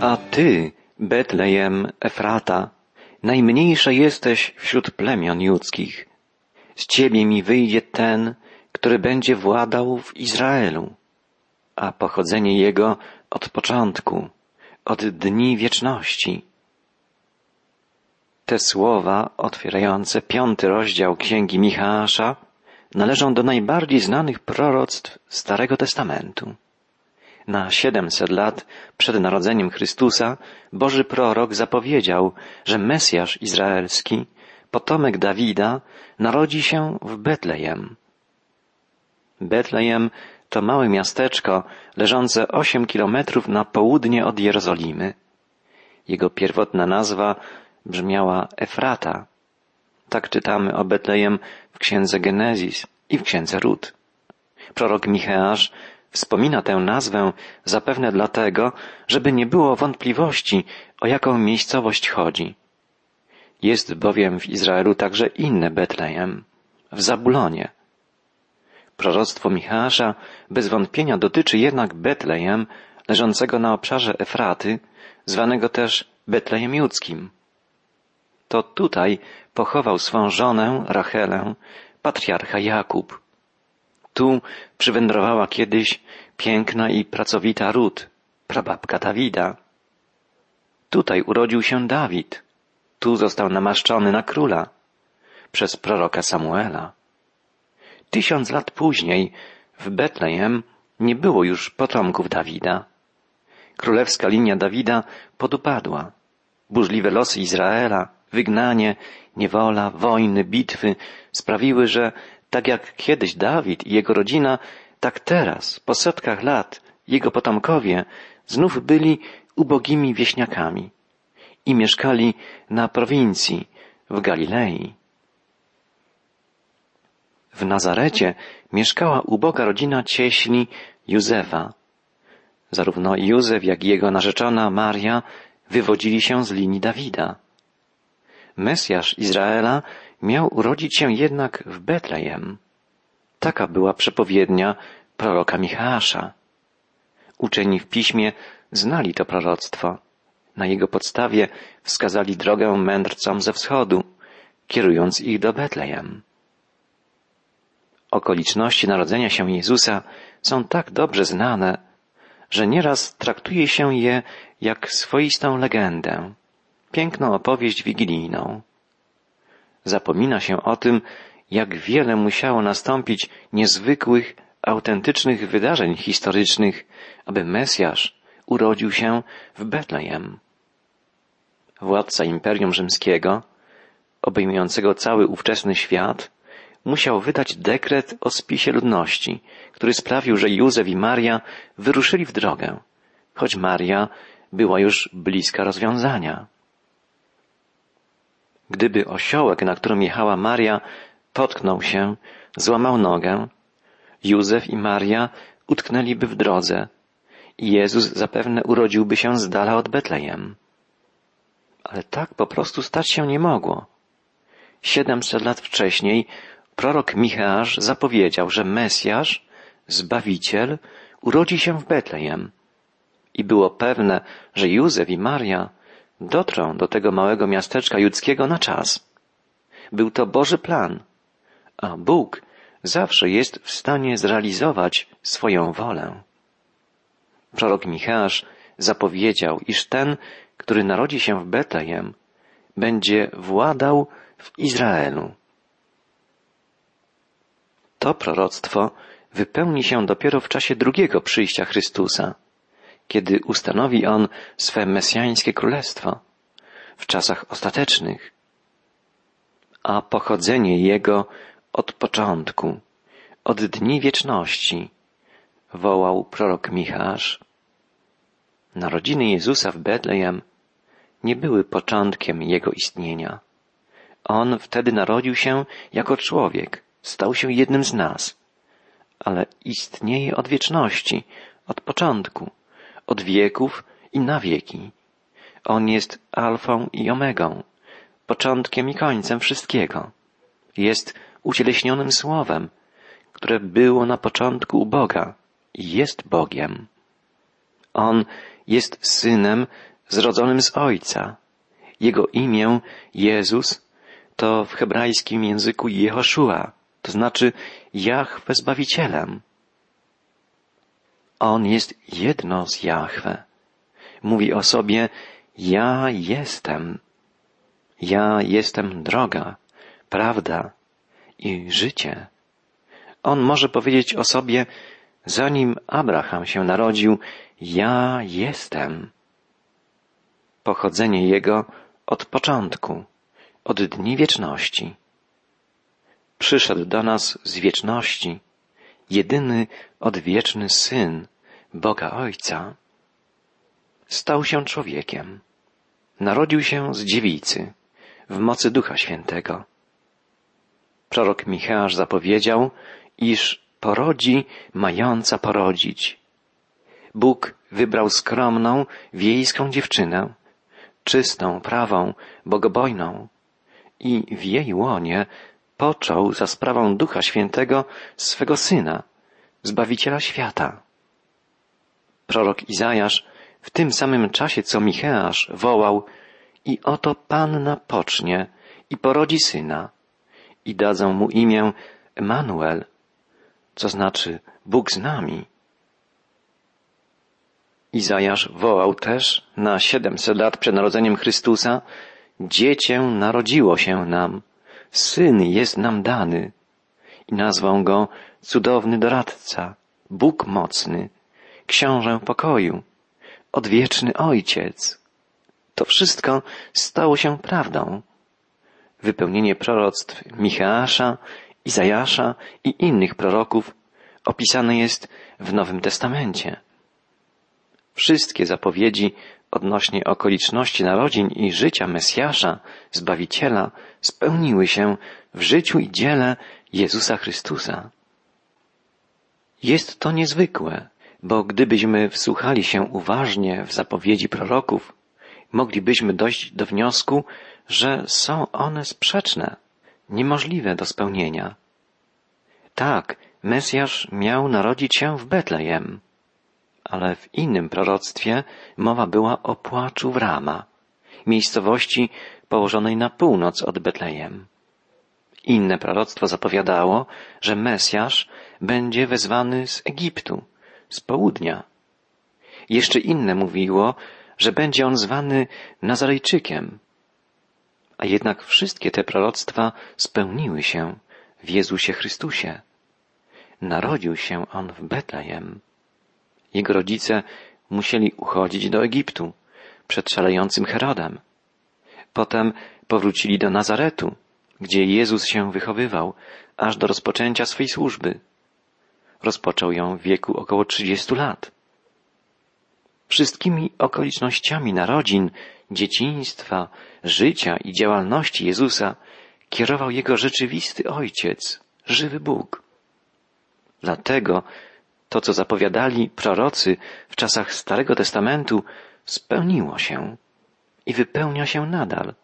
A ty, Betlejem Efrata, najmniejsza jesteś wśród plemion judzkich. Z ciebie mi wyjdzie ten, który będzie władał w Izraelu, a pochodzenie jego od początku, od dni wieczności. Te słowa otwierające piąty rozdział Księgi Michała należą do najbardziej znanych proroctw Starego Testamentu. Na siedemset lat przed narodzeniem Chrystusa Boży prorok zapowiedział, że Mesjasz Izraelski, potomek Dawida, narodzi się w Betlejem. Betlejem to małe miasteczko leżące osiem kilometrów na południe od Jerozolimy. Jego pierwotna nazwa brzmiała Efrata. Tak czytamy o Betlejem w księdze Genezis i w księdze Rut. Prorok Micheasz Wspomina tę nazwę zapewne dlatego, żeby nie było wątpliwości, o jaką miejscowość chodzi. Jest bowiem w Izraelu także inne Betlejem, w Zabulonie. Proroctwo Michała bez wątpienia dotyczy jednak Betlejem leżącego na obszarze Efraty, zwanego też Betlejem Judzkim. To tutaj pochował swą żonę Rachelę, patriarcha Jakub. Tu przywędrowała kiedyś piękna i pracowita Rut, prababka Dawida. Tutaj urodził się Dawid. Tu został namaszczony na króla przez proroka Samuela. Tysiąc lat później w Betlejem nie było już potomków Dawida. Królewska linia Dawida podupadła. Burzliwe losy Izraela, wygnanie, niewola, wojny, bitwy sprawiły, że tak jak kiedyś Dawid i jego rodzina, tak teraz, po setkach lat, jego potomkowie znów byli ubogimi wieśniakami i mieszkali na prowincji w Galilei. W Nazarecie mieszkała uboga rodzina cieśli Józefa. Zarówno Józef, jak i jego narzeczona Maria wywodzili się z linii Dawida. Mesjasz Izraela miał urodzić się jednak w Betlejem. Taka była przepowiednia proroka Michała. Uczeni w piśmie znali to proroctwo. Na jego podstawie wskazali drogę mędrcom ze wschodu, kierując ich do Betlejem. Okoliczności narodzenia się Jezusa są tak dobrze znane, że nieraz traktuje się je jak swoistą legendę, piękną opowieść wigilijną. Zapomina się o tym, jak wiele musiało nastąpić niezwykłych, autentycznych wydarzeń historycznych, aby Mesjasz urodził się w Betlejem. Władca Imperium Rzymskiego, obejmującego cały ówczesny świat, musiał wydać dekret o spisie ludności, który sprawił, że Józef i Maria wyruszyli w drogę, choć Maria była już bliska rozwiązania. Gdyby osiołek, na którym jechała Maria, potknął się, złamał nogę, Józef i Maria utknęliby w drodze i Jezus zapewne urodziłby się z dala od Betlejem. Ale tak po prostu stać się nie mogło. Siedemset lat wcześniej prorok Micheasz zapowiedział, że Mesjasz, Zbawiciel, urodzi się w Betlejem. I było pewne, że Józef i Maria dotrą do tego małego miasteczka judzkiego na czas. Był to Boży plan, a Bóg zawsze jest w stanie zrealizować swoją wolę. Prorok Michasz zapowiedział, iż ten, który narodzi się w Betlejem, będzie władał w Izraelu. To proroctwo wypełni się dopiero w czasie drugiego przyjścia Chrystusa kiedy ustanowi On swe mesjańskie królestwo w czasach ostatecznych, a pochodzenie Jego od początku, od dni wieczności, wołał prorok Michasz. Narodziny Jezusa w Betlejem nie były początkiem Jego istnienia. On wtedy narodził się jako człowiek, stał się jednym z nas, ale istnieje od wieczności, od początku od wieków i na wieki. On jest alfą i omegą, początkiem i końcem wszystkiego. Jest ucieleśnionym słowem, które było na początku u Boga i jest Bogiem. On jest synem zrodzonym z Ojca. Jego imię Jezus to w hebrajskim języku Jehoszua, to znaczy Jahwe Zbawicielem. On jest jedno z Jahwe. Mówi o sobie ja jestem. Ja jestem droga, prawda i życie. On może powiedzieć o sobie, zanim Abraham się narodził, ja jestem. Pochodzenie jego od początku, od dni wieczności. Przyszedł do nas z wieczności, jedyny odwieczny Syn Boga Ojca. Stał się człowiekiem. Narodził się z dziewicy, w mocy Ducha Świętego. Prorok Micheasz zapowiedział, iż porodzi mająca porodzić. Bóg wybrał skromną, wiejską dziewczynę, czystą, prawą, bogobojną i w jej łonie począł za sprawą Ducha Świętego swego Syna, Zbawiciela świata. Prorok Izajasz w tym samym czasie, co Micheasz wołał i oto Panna pocznie i porodzi syna i dadzą mu imię Emanuel, co znaczy Bóg z nami. Izajasz wołał też na siedemset lat przed narodzeniem Chrystusa, Dziecię narodziło się nam, Syn jest nam dany i nazwał go Cudowny Doradca, Bóg Mocny, Książę Pokoju, Odwieczny Ojciec. To wszystko stało się prawdą. Wypełnienie proroctw Micheasza, Izajasza i innych proroków opisane jest w Nowym Testamencie. Wszystkie zapowiedzi odnośnie okoliczności narodzin i życia Mesjasza, Zbawiciela, spełniły się w życiu i dziele Jezusa Chrystusa. Jest to niezwykłe, bo gdybyśmy wsłuchali się uważnie w zapowiedzi proroków, moglibyśmy dojść do wniosku, że są one sprzeczne, niemożliwe do spełnienia. Tak, Mesjasz miał narodzić się w Betlejem, ale w innym proroctwie mowa była o płaczu w Rama, miejscowości położonej na północ od Betlejem. Inne proroctwo zapowiadało, że Mesjasz będzie wezwany z Egiptu, z południa. Jeszcze inne mówiło, że będzie on zwany Nazarejczykiem. A jednak wszystkie te proroctwa spełniły się w Jezusie Chrystusie. Narodził się on w Betlejem. Jego rodzice musieli uchodzić do Egiptu przed szalejącym Herodem. Potem powrócili do Nazaretu, gdzie Jezus się wychowywał, aż do rozpoczęcia swej służby. Rozpoczął ją w wieku około trzydziestu lat. Wszystkimi okolicznościami narodzin, dzieciństwa, życia i działalności Jezusa kierował Jego rzeczywisty Ojciec, żywy Bóg. Dlatego to, co zapowiadali prorocy w czasach Starego Testamentu, spełniło się i wypełnia się nadal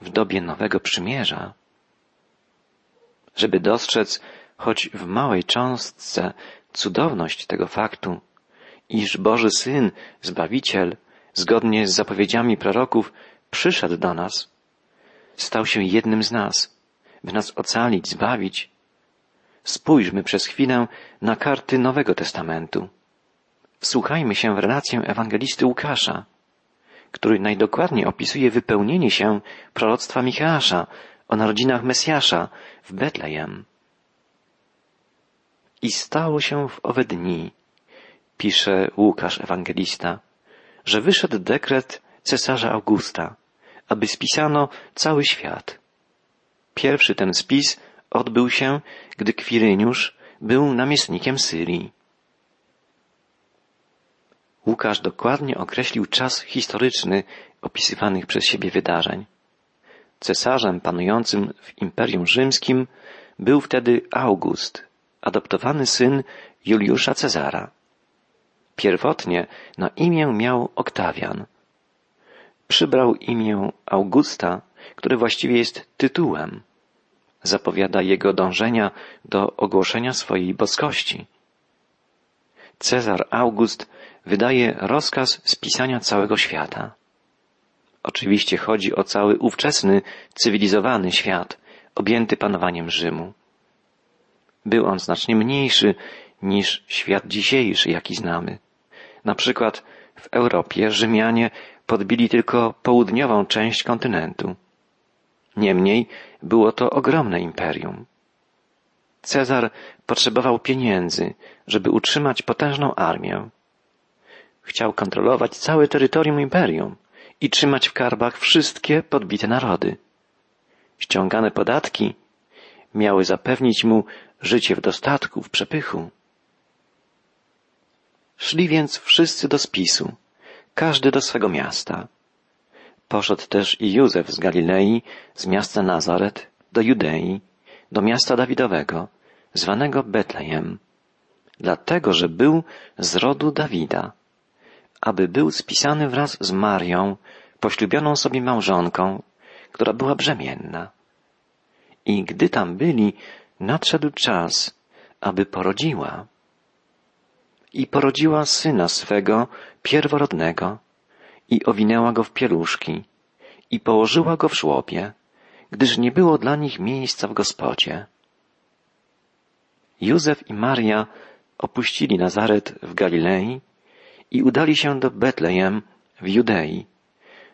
w dobie Nowego Przymierza. Żeby dostrzec choć w małej cząstce cudowność tego faktu, iż Boży Syn, Zbawiciel, zgodnie z zapowiedziami proroków, przyszedł do nas, stał się jednym z nas, by nas ocalić, zbawić. Spójrzmy przez chwilę na karty Nowego Testamentu. Wsłuchajmy się w relację ewangelisty Łukasza, który najdokładniej opisuje wypełnienie się proroctwa Micheasza o narodzinach Mesjasza w Betlejem. I stało się w owe dni, pisze Łukasz Ewangelista, że wyszedł dekret cesarza Augusta, aby spisano cały świat. Pierwszy ten spis odbył się, gdy Kwiryniusz był namiestnikiem Syrii. Łukasz dokładnie określił czas historyczny opisywanych przez siebie wydarzeń. Cesarzem panującym w Imperium Rzymskim był wtedy August, adoptowany syn Juliusza Cezara. Pierwotnie na imię miał Oktawian. Przybrał imię Augusta, które właściwie jest tytułem. Zapowiada jego dążenia do ogłoszenia swojej boskości. Cezar August wydaje rozkaz spisania całego świata. Oczywiście chodzi o cały ówczesny, cywilizowany świat, objęty panowaniem Rzymu. Był on znacznie mniejszy niż świat dzisiejszy, jaki znamy. Na przykład w Europie Rzymianie podbili tylko południową część kontynentu. Niemniej było to ogromne imperium. Cezar potrzebował pieniędzy, żeby utrzymać potężną armię. Chciał kontrolować całe terytorium imperium i trzymać w karbach wszystkie podbite narody. Ściągane podatki miały zapewnić mu życie w dostatku, w przepychu. Szli więc wszyscy do spisu, każdy do swego miasta. Poszedł też i Józef z Galilei, z miasta Nazaret, do Judei, do miasta Dawidowego, zwanego Betlejem, dlatego, że był z rodu Dawida, aby był spisany wraz z Marią, poślubioną sobie małżonką, która była brzemienna. I gdy tam byli, nadszedł czas, aby porodziła. I porodziła syna swego, pierworodnego, i owinęła go w pieluszki, i położyła go w żłobie, gdyż nie było dla nich miejsca w gospodzie. Józef i Maria opuścili Nazaret w Galilei i udali się do Betlejem w Judei,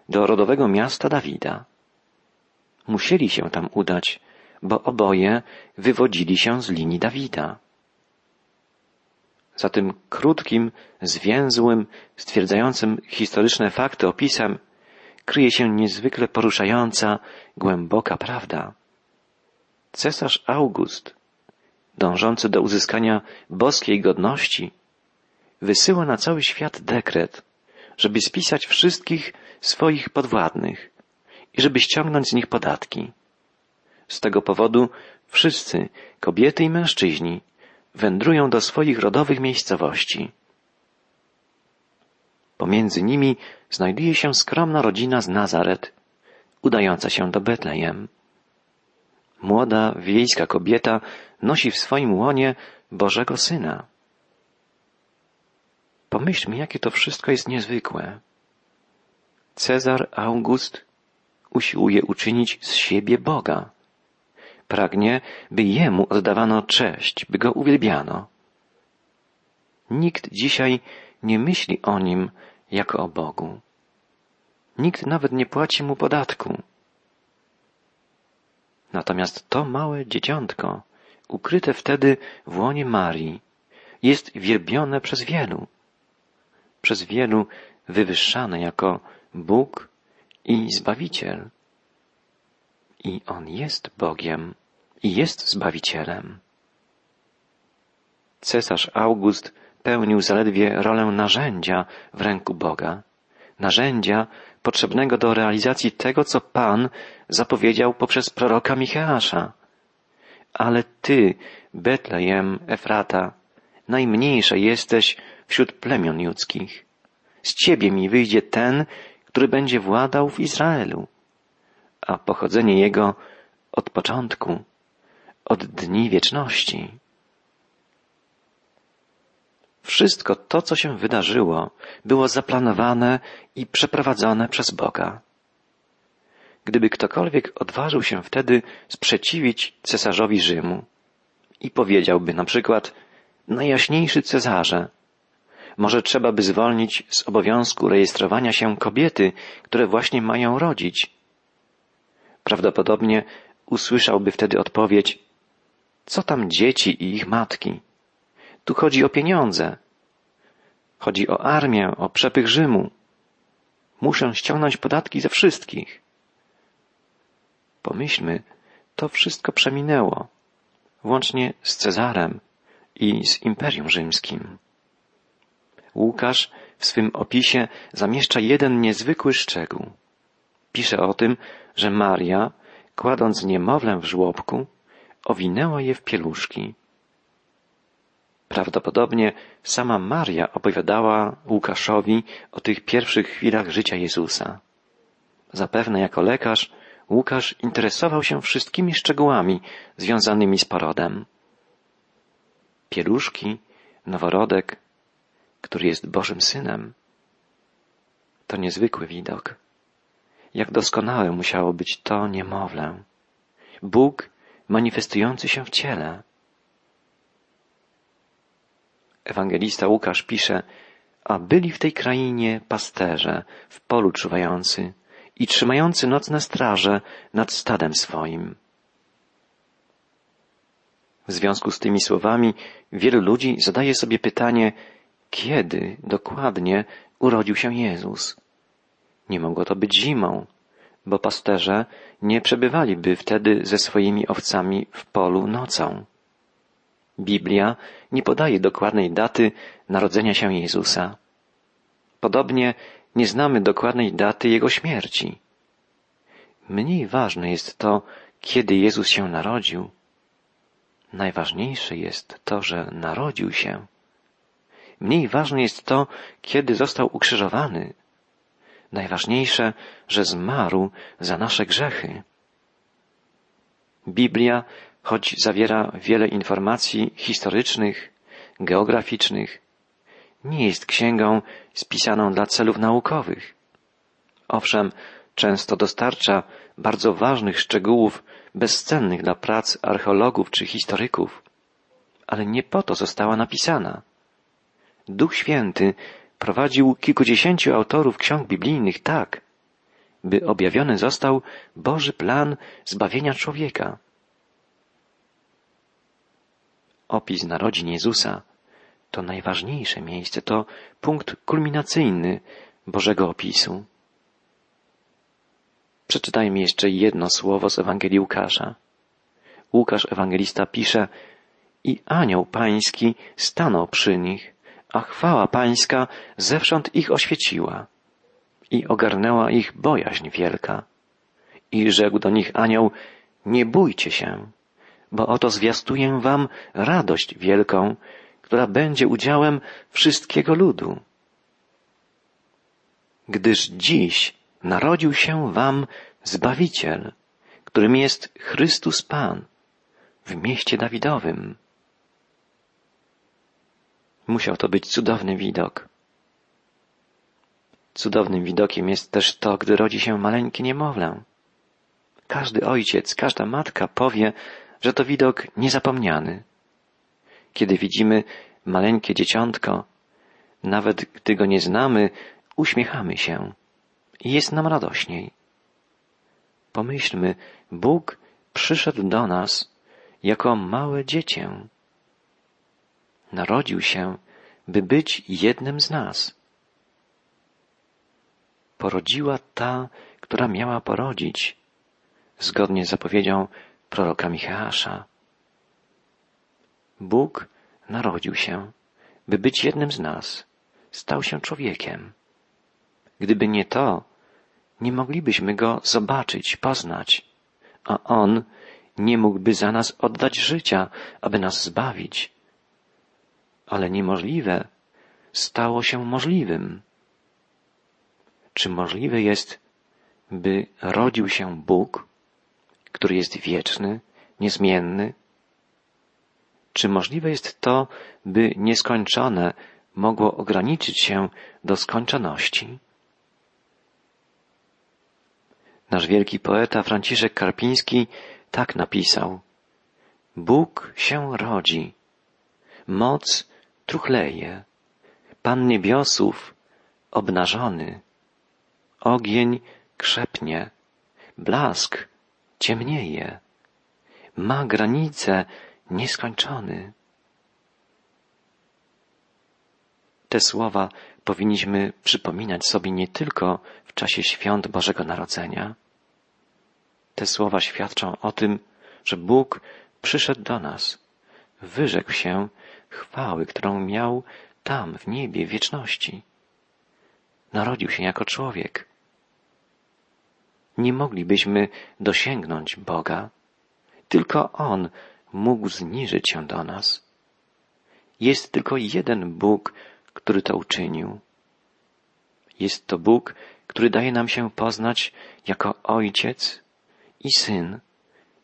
do rodowego miasta Dawida. Musieli się tam udać, bo oboje wywodzili się z linii Dawida. Za tym krótkim, zwięzłym, stwierdzającym historyczne fakty opisem kryje się niezwykle poruszająca, głęboka prawda. Cesarz August, dążący do uzyskania boskiej godności, wysyła na cały świat dekret, żeby spisać wszystkich swoich podwładnych i żeby ściągnąć z nich podatki. Z tego powodu wszyscy, kobiety i mężczyźni, wędrują do swoich rodowych miejscowości. Pomiędzy nimi znajduje się skromna rodzina z Nazaret, udająca się do Betlejem. Młoda, wiejska kobieta nosi w swoim łonie Bożego Syna. Pomyślmy, jakie to wszystko jest niezwykłe. Cezar August usiłuje uczynić z siebie Boga. Pragnie, by Jemu oddawano cześć, by Go uwielbiano. Nikt dzisiaj nie myśli o Nim jako o Bogu. Nikt nawet nie płaci Mu podatku. Natomiast to małe dzieciątko, ukryte wtedy w łonie Marii, jest wielbione przez wielu. Przez wielu wywyższane jako Bóg i Zbawiciel. I On jest Bogiem i jest Zbawicielem. Cesarz August pełnił zaledwie rolę narzędzia w ręku Boga, narzędzia potrzebnego do realizacji tego, co Pan zapowiedział poprzez proroka Micheasza. Ale ty, Betlejem Efrata, najmniejsza jesteś wśród plemion ludzkich. Z ciebie mi wyjdzie ten, który będzie władał w Izraelu, a pochodzenie jego od początku, od dni wieczności. Wszystko to, co się wydarzyło, było zaplanowane i przeprowadzone przez Boga. Gdyby ktokolwiek odważył się wtedy sprzeciwić cesarzowi Rzymu i powiedziałby na przykład najjaśniejszy Cezarze, może trzeba by zwolnić z obowiązku rejestrowania się kobiety, które właśnie mają rodzić. Prawdopodobnie usłyszałby wtedy odpowiedź, co tam dzieci i ich matki? Tu chodzi o pieniądze. Chodzi o armię, o przepych Rzymu. Muszę ściągnąć podatki ze wszystkich. Pomyślmy, to wszystko przeminęło, włącznie z Cezarem i z Imperium Rzymskim. Łukasz w swym opisie zamieszcza jeden niezwykły szczegół. Pisze o tym, że Maria, kładąc niemowlę w żłobku, owinęła je w pieluszki. Prawdopodobnie sama Maria opowiadała Łukaszowi o tych pierwszych chwilach życia Jezusa. Zapewne jako lekarz Łukasz interesował się wszystkimi szczegółami związanymi z porodem. Pieluszki, noworodek, który jest Bożym Synem. To niezwykły widok. Jak doskonałe musiało być to niemowlę. Bóg manifestujący się w ciele. Ewangelista Łukasz pisze, a byli w tej krainie pasterze, w polu czuwający i trzymający nocne straże nad stadem swoim. W związku z tymi słowami wielu ludzi zadaje sobie pytanie, kiedy dokładnie urodził się Jezus. Nie mogło to być zimą, bo pasterze nie przebywaliby wtedy ze swoimi owcami w polu nocą. Biblia nie podaje dokładnej daty narodzenia się Jezusa. Podobnie nie znamy dokładnej daty Jego śmierci. Mniej ważne jest to, kiedy Jezus się narodził. Najważniejsze jest to, że narodził się. Mniej ważne jest to, kiedy został ukrzyżowany. Najważniejsze, że zmarł za nasze grzechy. Biblia, choć zawiera wiele informacji historycznych, geograficznych, nie jest księgą spisaną dla celów naukowych. Owszem, często dostarcza bardzo ważnych szczegółów bezcennych dla prac archeologów czy historyków, ale nie po to została napisana. Duch Święty prowadził kilkudziesięciu autorów ksiąg biblijnych tak, by objawiony został Boży plan zbawienia człowieka. Opis narodzin Jezusa to najważniejsze miejsce, to punkt kulminacyjny Bożego opisu. Przeczytajmy jeszcze jedno słowo z Ewangelii Łukasza. Łukasz Ewangelista pisze, i anioł pański stanął przy nich, a chwała pańska zewsząd ich oświeciła. I ogarnęła ich bojaźń wielka. I rzekł do nich anioł, nie bójcie się, bo oto zwiastuję wam radość wielką, która będzie udziałem wszystkiego ludu. Gdyż dziś narodził się wam Zbawiciel, którym jest Chrystus Pan w mieście Dawidowym. Musiał to być cudowny widok. Cudownym widokiem jest też to, gdy rodzi się maleńkie niemowlę. Każdy ojciec, każda matka powie, że to widok niezapomniany. Kiedy widzimy maleńkie dzieciątko, nawet gdy go nie znamy, uśmiechamy się i jest nam radośniej. Pomyślmy, Bóg przyszedł do nas jako małe dziecię. Narodził się, by być jednym z nas. Porodziła ta, która miała porodzić, zgodnie z zapowiedzią proroka Micheasza. Bóg narodził się, by być jednym z nas, stał się człowiekiem. Gdyby nie to, nie moglibyśmy go zobaczyć, poznać, a on nie mógłby za nas oddać życia, aby nas zbawić. Ale niemożliwe stało się możliwym. Czy możliwe jest, by rodził się Bóg, który jest wieczny, niezmienny? Czy możliwe jest to, by nieskończone mogło ograniczyć się do skończoności? Nasz wielki poeta Franciszek Karpiński tak napisał. Bóg się rodzi, moc truchleje, Pan niebiosów obnażony, ogień krzepnie, blask ciemnieje, ma granice nieskończony. Te słowa powinniśmy przypominać sobie nie tylko w czasie świąt Bożego Narodzenia, te słowa świadczą o tym, że Bóg przyszedł do nas, wyrzekł się chwały, którą miał tam, w niebie, w wieczności. Narodził się jako człowiek. Nie moglibyśmy dosięgnąć Boga, tylko On mógł zniżyć się do nas. Jest tylko jeden Bóg, który to uczynił. Jest to Bóg, który daje nam się poznać jako Ojciec i Syn,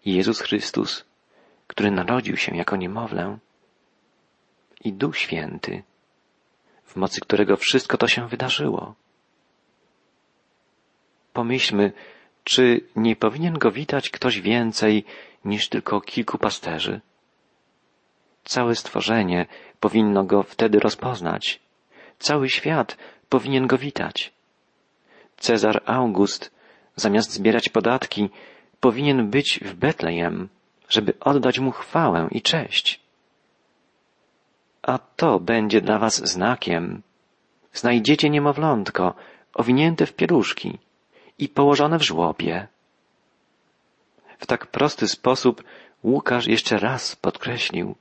Jezus Chrystus, który narodził się jako niemowlę, i Duch Święty, w mocy którego wszystko to się wydarzyło. Pomyślmy, czy nie powinien go witać ktoś więcej niż tylko kilku pasterzy? Całe stworzenie powinno go wtedy rozpoznać. Cały świat powinien go witać. Cezar August, zamiast zbierać podatki, powinien być w Betlejem, żeby oddać mu chwałę i cześć. A to będzie dla was znakiem. Znajdziecie niemowlątko, owinięte w pieluszki i położone w żłobie. W tak prosty sposób Łukasz jeszcze raz podkreślił,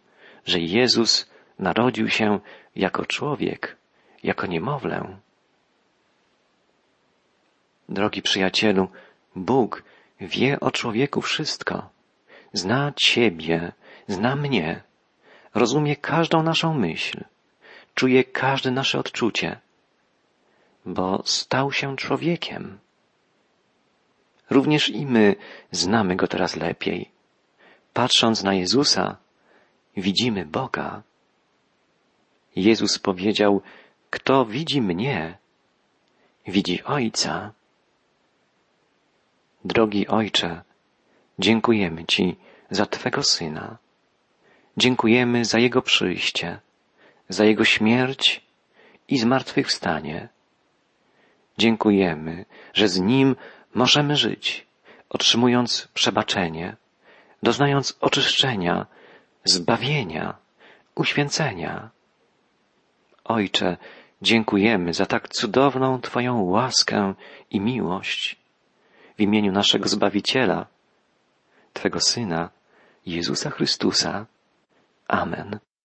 że Jezus narodził się jako człowiek, jako niemowlę. Drogi przyjacielu, Bóg wie o człowieku wszystko. Zna Ciebie, zna mnie, rozumie każdą naszą myśl, czuje każde nasze odczucie, bo stał się człowiekiem. Również i my znamy Go teraz lepiej. Patrząc na Jezusa, widzimy Boga. Jezus powiedział, kto widzi mnie, widzi Ojca. Drogi Ojcze, dziękujemy Ci za Twego Syna. Dziękujemy za Jego przyjście, za Jego śmierć i zmartwychwstanie. Dziękujemy, że z Nim możemy żyć, otrzymując przebaczenie, doznając oczyszczenia, zbawienia, uświęcenia. Ojcze, dziękujemy za tak cudowną Twoją łaskę i miłość w imieniu naszego Zbawiciela, Twego Syna, Jezusa Chrystusa. Amen.